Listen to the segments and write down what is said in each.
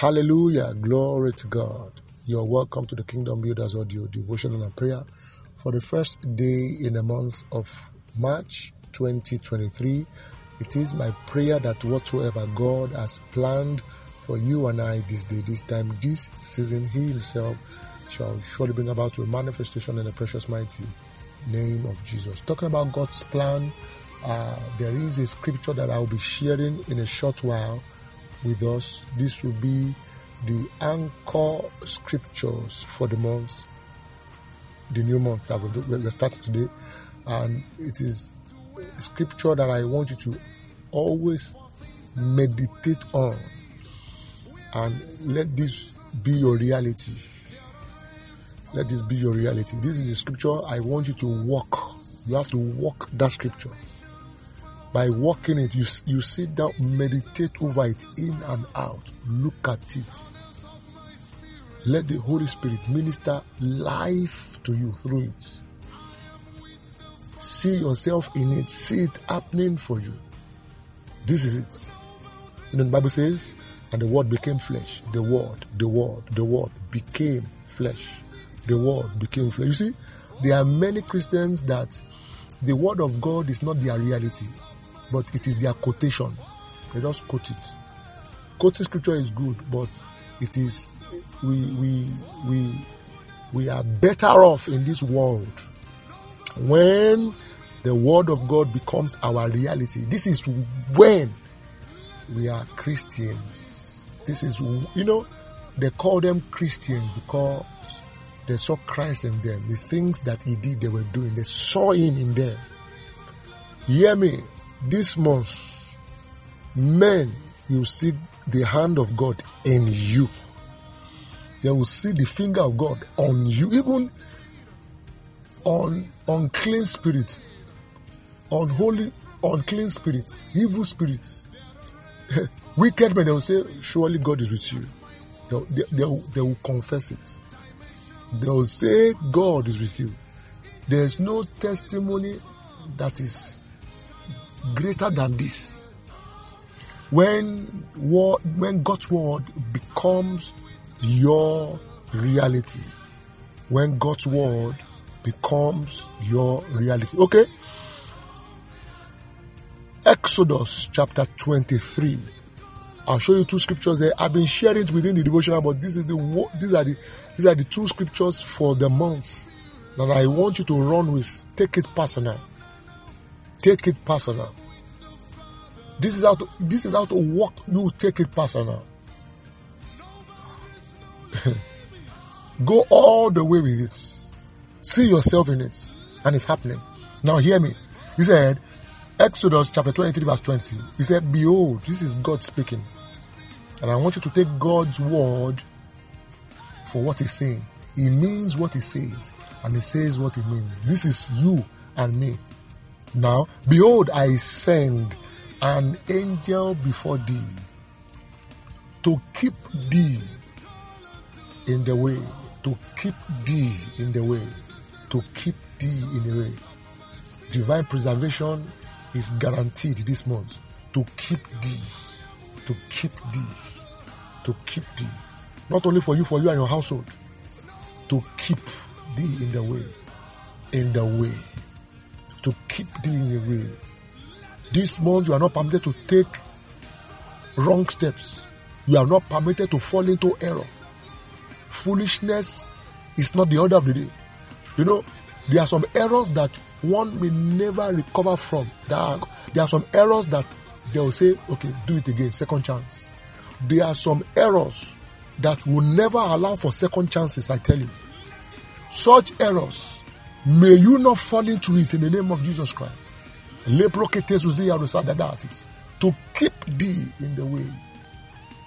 Hallelujah. Glory to God. You're welcome to the Kingdom Builders Audio Devotional and Prayer for the first day in the month of March 2023. It is my prayer that whatsoever God has planned for you and I this day, this time, this season, He Himself shall surely bring about to a manifestation in the precious mighty name of Jesus. Talking about God's plan, uh, there is a scripture that I will be sharing in a short while with us. This will be the anchor scriptures for the month, the new month that we're starting today. And it is scripture that I want you to always meditate on and let this be your reality. Let this be your reality. This is a scripture I want you to walk. You have to walk that scripture by walking it, you, you sit down, meditate over it in and out, look at it. Let the Holy Spirit minister life to you through it. See yourself in it, see it happening for you. This is it. You know, the Bible says, and the word became flesh. The word, the word, the word became flesh. The word became flesh. You see, there are many Christians that the word of God is not their reality but it is their quotation. They just quote it. Quoting scripture is good, but it is we we we we are better off in this world when the word of God becomes our reality. This is when we are Christians. This is you know they call them Christians because they saw Christ in them. The things that he did, they were doing. They saw him in them. hear me? This month, men will see the hand of God in you. They will see the finger of God on you, even on unclean spirits, unholy, unclean spirits, evil spirits, wicked men. They will say, "Surely God is with you." They, they, they, they will confess it. They will say, "God is with you." There is no testimony that is greater than this. When word, when God's word becomes your reality, when God's word becomes your reality. Okay? Exodus chapter 23. I'll show you two scriptures there. I've been sharing it within the devotional, but this is the these are the these are the two scriptures for the month that I want you to run with. Take it personal. Take it personal. This is how to this is how to walk. You take it personal. Go all the way with it. See yourself in it. And it's happening. Now hear me. He said, Exodus chapter 23, verse 20. He said, Behold, this is God speaking. And I want you to take God's word for what he's saying. He means what he says, and he says what he means. This is you and me. Now, behold, I send an angel before thee to keep thee in the way, to keep thee in the way, to keep thee in the way. Divine preservation is guaranteed this month to keep thee, to keep thee, to keep thee. Not only for you, for you and your household, to keep thee in the way, in the way to keep thee in the way. This month, you are not permitted to take wrong steps. You are not permitted to fall into error. Foolishness is not the order of the day. You know, there are some errors that one may never recover from. There there are some errors that they will say, okay, do it again, second chance. There are some errors that will never allow for second chances, I tell you. Such errors May you not fall into it in the name of Jesus Christ. To keep thee in the way.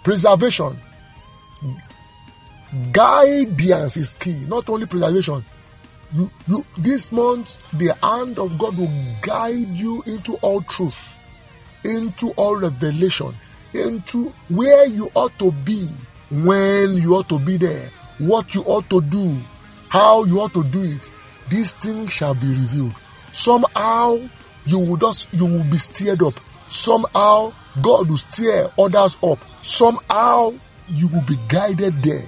Preservation. Guidance is key. Not only preservation. You, you, this month, the hand of God will guide you into all truth, into all revelation, into where you ought to be, when you ought to be there, what you ought to do, how you ought to do it, this thing shall be revealed. Somehow you will just you will be stirred up. Somehow God will stir others up. Somehow you will be guided there.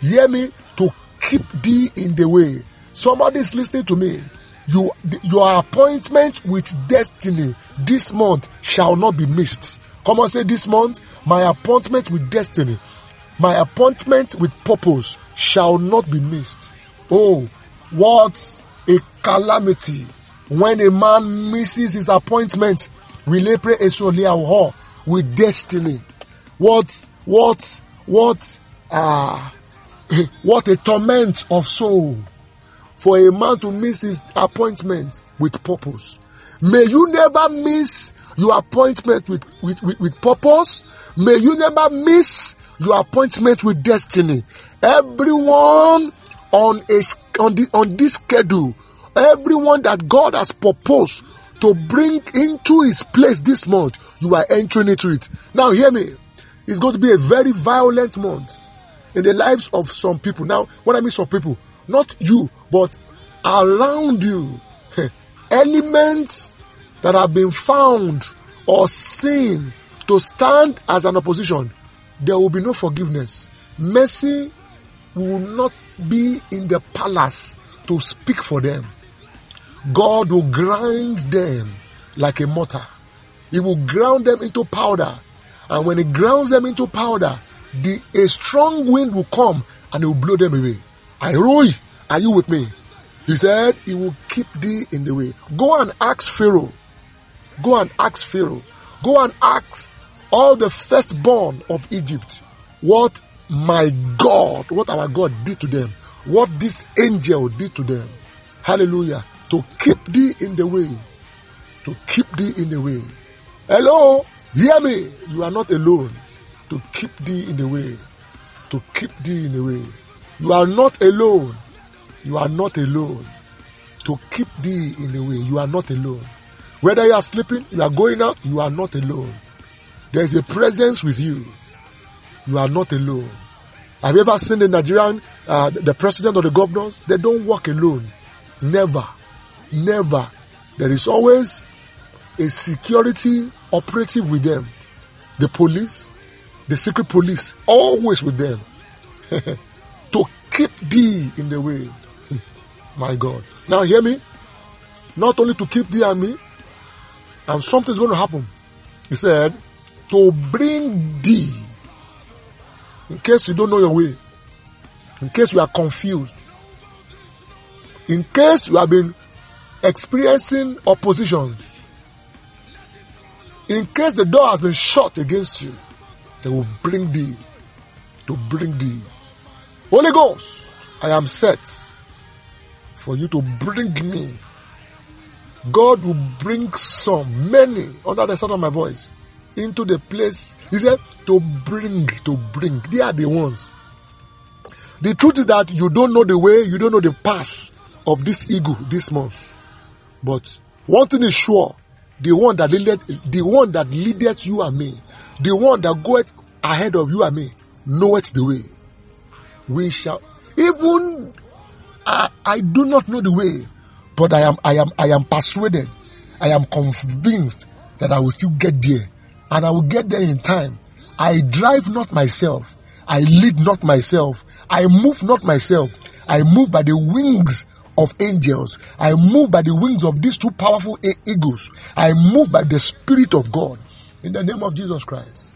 Hear me to keep thee in the way. Somebody is listening to me. You, your appointment with destiny this month shall not be missed. Come on, say this month, my appointment with destiny, my appointment with purpose shall not be missed. Oh, what a calamity when a man misses his appointment with destiny. What, what, what, ah, uh, what a torment of soul for a man to miss his appointment with purpose. May you never miss your appointment with, with, with, with purpose. May you never miss your appointment with destiny. Everyone on a on the on this schedule, everyone that God has proposed to bring into his place this month, you are entering into it. Now hear me. It's going to be a very violent month in the lives of some people. Now, what I mean some people, not you, but around you, elements that have been found or seen to stand as an opposition, there will be no forgiveness. Mercy will not be in the palace to speak for them. God will grind them like a mortar. He will ground them into powder. And when He grounds them into powder, the, a strong wind will come and it will blow them away. I are you with me? He said, He will keep thee in the way. Go and ask Pharaoh. Go and ask Pharaoh. Go and ask all the firstborn of Egypt what my God, what our God did to them, what this angel did to them. Hallelujah. To keep thee in the way. To keep thee in the way. Hello, hear me. You are not alone. To keep thee in the way. To keep thee in the way. You are not alone. You are not alone. To keep thee in the way. You are not alone. Whether you are sleeping, you are going out, you are not alone. There is a presence with you. You are not alone. Have you ever seen the Nigerian, uh, the president or the governors? They don't walk alone. Never. Never. There is always a security operative with them. The police, the secret police, always with them. to keep thee in the way. My God. Now hear me. Not only to keep thee and me, and something's going to happen. He said, to bring thee, in case you don't know your way, in case you are confused, in case you have been experiencing oppositions, in case the door has been shut against you, they will bring thee to bring thee. Holy Ghost, I am set for you to bring me God will bring some, many, under the sound of my voice, into the place. He said, to bring, to bring. They are the ones. The truth is that you don't know the way, you don't know the path of this ego this month. But one thing is sure, the one that leaded, the one that leadeth you and me, the one that goeth ahead of you and me, knoweth the way. We shall, even I, I do not know the way, but I am, I am, I am persuaded, I am convinced that I will still get there, and I will get there in time. I drive not myself, I lead not myself, I move not myself, I move by the wings of angels. I move by the wings of these two powerful eagles. I move by the Spirit of God in the name of Jesus Christ.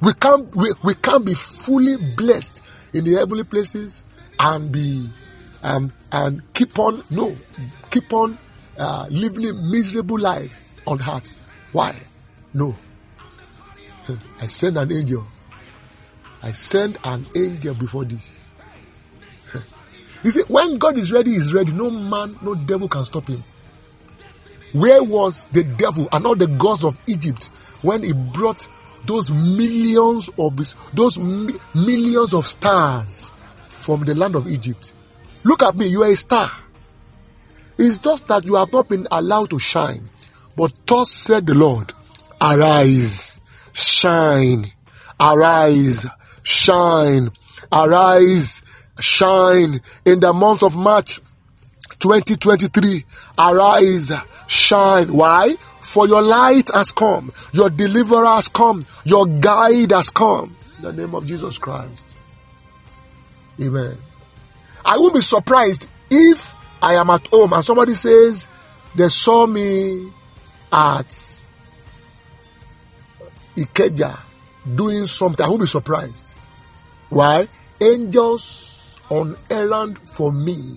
We can't, we, we can't be fully blessed in the heavenly places and be um, and keep on no keep on uh, living a miserable life on hearts. Why? No. I send an angel. I send an angel before thee. You see, when God is ready, He's ready. No man, no devil can stop him. Where was the devil and all the gods of Egypt when he brought those millions of those mi- millions of stars from the land of Egypt? Look at me, you are a star. It's just that you have not been allowed to shine. But thus said the Lord, arise, shine, arise, shine, arise, shine in the month of March 2023. Arise, shine. Why? For your light has come, your deliverer has come, your guide has come. In the name of Jesus Christ. Amen. I won't be surprised if I am at home and somebody says they saw me at Ikeja doing something. I won't be surprised. Why? Angels on errand for me.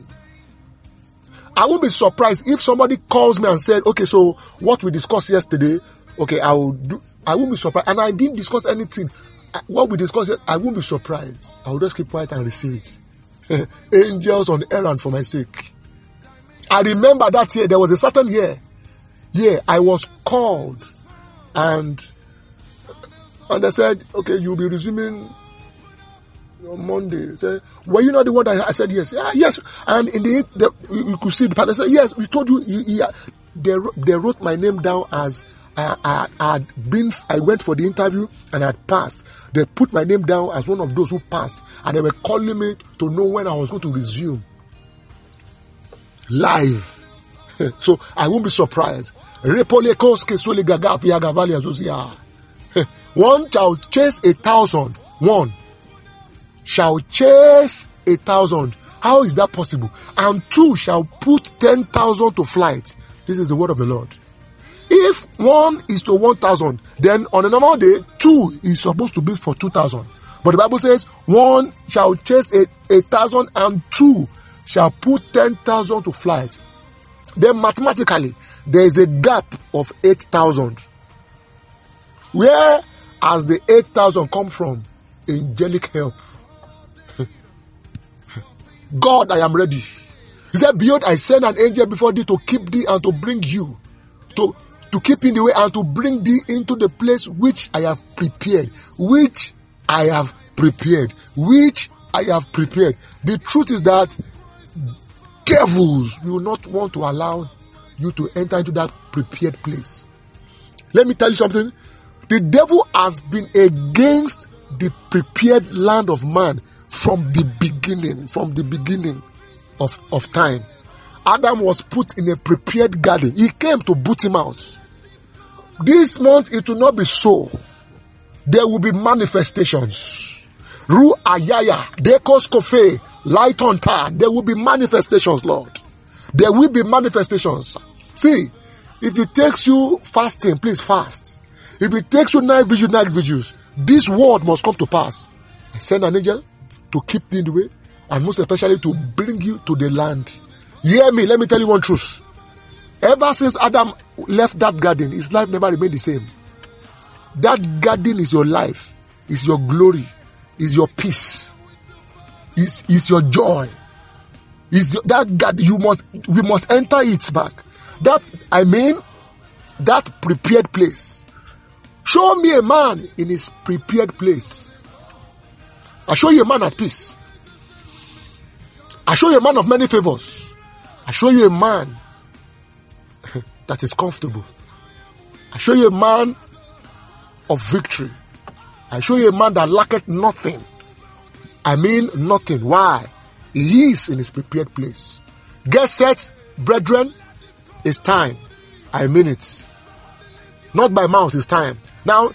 I won't be surprised if somebody calls me and said, "Okay, so what we discussed yesterday, okay, I will do." I won't be surprised, and I didn't discuss anything. What we discussed, I won't be surprised. I will just keep quiet and receive it. Angels on errand for my sake. I remember that year there was a certain year, yeah, I was called, and and they said, "Okay, you'll be resuming on Monday. Say, were you not the one that I said yes? Yeah, yes. And in the, the you could see the partner said, yes, we told you. He, he, uh, they, they wrote my name down as I, I, I, had been. I went for the interview and I had passed. They put my name down as one of those who passed, and they were calling me to know when I was going to resume live. so I won't be surprised. One shall chase a thousand. One shall chase a thousand. How is that possible? And two shall put ten thousand to flight. This is the word of the Lord. If one is to one thousand, then on a normal day, two is supposed to be for two thousand. But the Bible says one shall chase a, a thousand and two shall put ten thousand to flight. Then mathematically, there is a gap of eight thousand. Where has the eight thousand come from? Angelic help. God, I am ready. He said, Behold, I send an angel before thee to keep thee and to bring you, to, to keep in the way and to bring thee into the place which I have prepared, which I have prepared, which I have prepared. The truth is that devils will not want to allow you to enter into that prepared place. Let me tell you something. The devil has been against the prepared land of man from the beginning, from the beginning of, of time. Adam was put in a prepared garden. He came to boot him out. This month it will not be so. There will be manifestations. Ru Ayaya, Dekos Kofe, Light on time. There will be manifestations, Lord. There will be manifestations. See, if it takes you fasting, please fast. If it takes you night vigil, night visions, this word must come to pass. I send an angel to keep thee in the way, and most especially to bring you to the land. Hear me, let me tell you one truth. Ever since Adam left that garden, his life never remained the same. That garden is your life, is your glory, is your peace, is, is your joy. Is that garden you must we must enter it back. That I mean that prepared place. Show me a man in his prepared place I show you a man at peace. I show you a man of many favors. I show you a man that is comfortable. I show you a man of victory. I show you a man that lacketh nothing. I mean nothing. Why? He is in his prepared place. Get set, brethren. It's time. I mean it. Not by mouth, it's time. Now,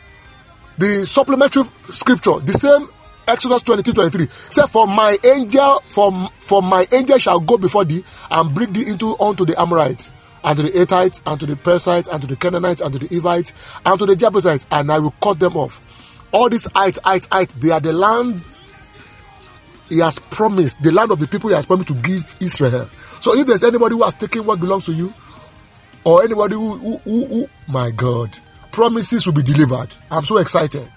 the supplementary scripture, the same Exodus 22 23 say, For my angel, for, for my angel shall go before thee and bring thee into unto the Amorites, and to the Hittites, and to the Perizzites, and to the Canaanites, and to the Hivites, and to the Jebusites, and I will cut them off. All these heights, heights, heights, they are the lands he has promised, the land of the people he has promised to give Israel. So if there's anybody who has taken what belongs to you, or anybody who, who, who, who my God, promises will be delivered. I'm so excited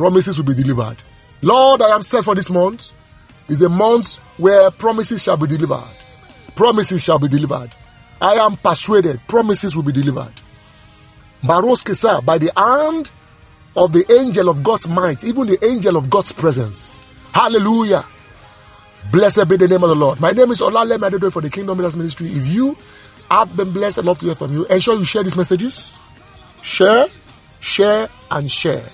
promises will be delivered. Lord, I am set for this month. Is a month where promises shall be delivered. Promises shall be delivered. I am persuaded promises will be delivered. Baros Kesa, by the hand of the angel of God's might, even the angel of God's presence. Hallelujah. Blessed be the name of the Lord. My name is Olale Madedo for the Kingdom Leaders Ministry. If you have been blessed, I'd love to hear from you. Ensure you share these messages. Share, share, and share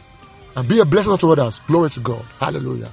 and be a blessing to others. Glory to God. Hallelujah.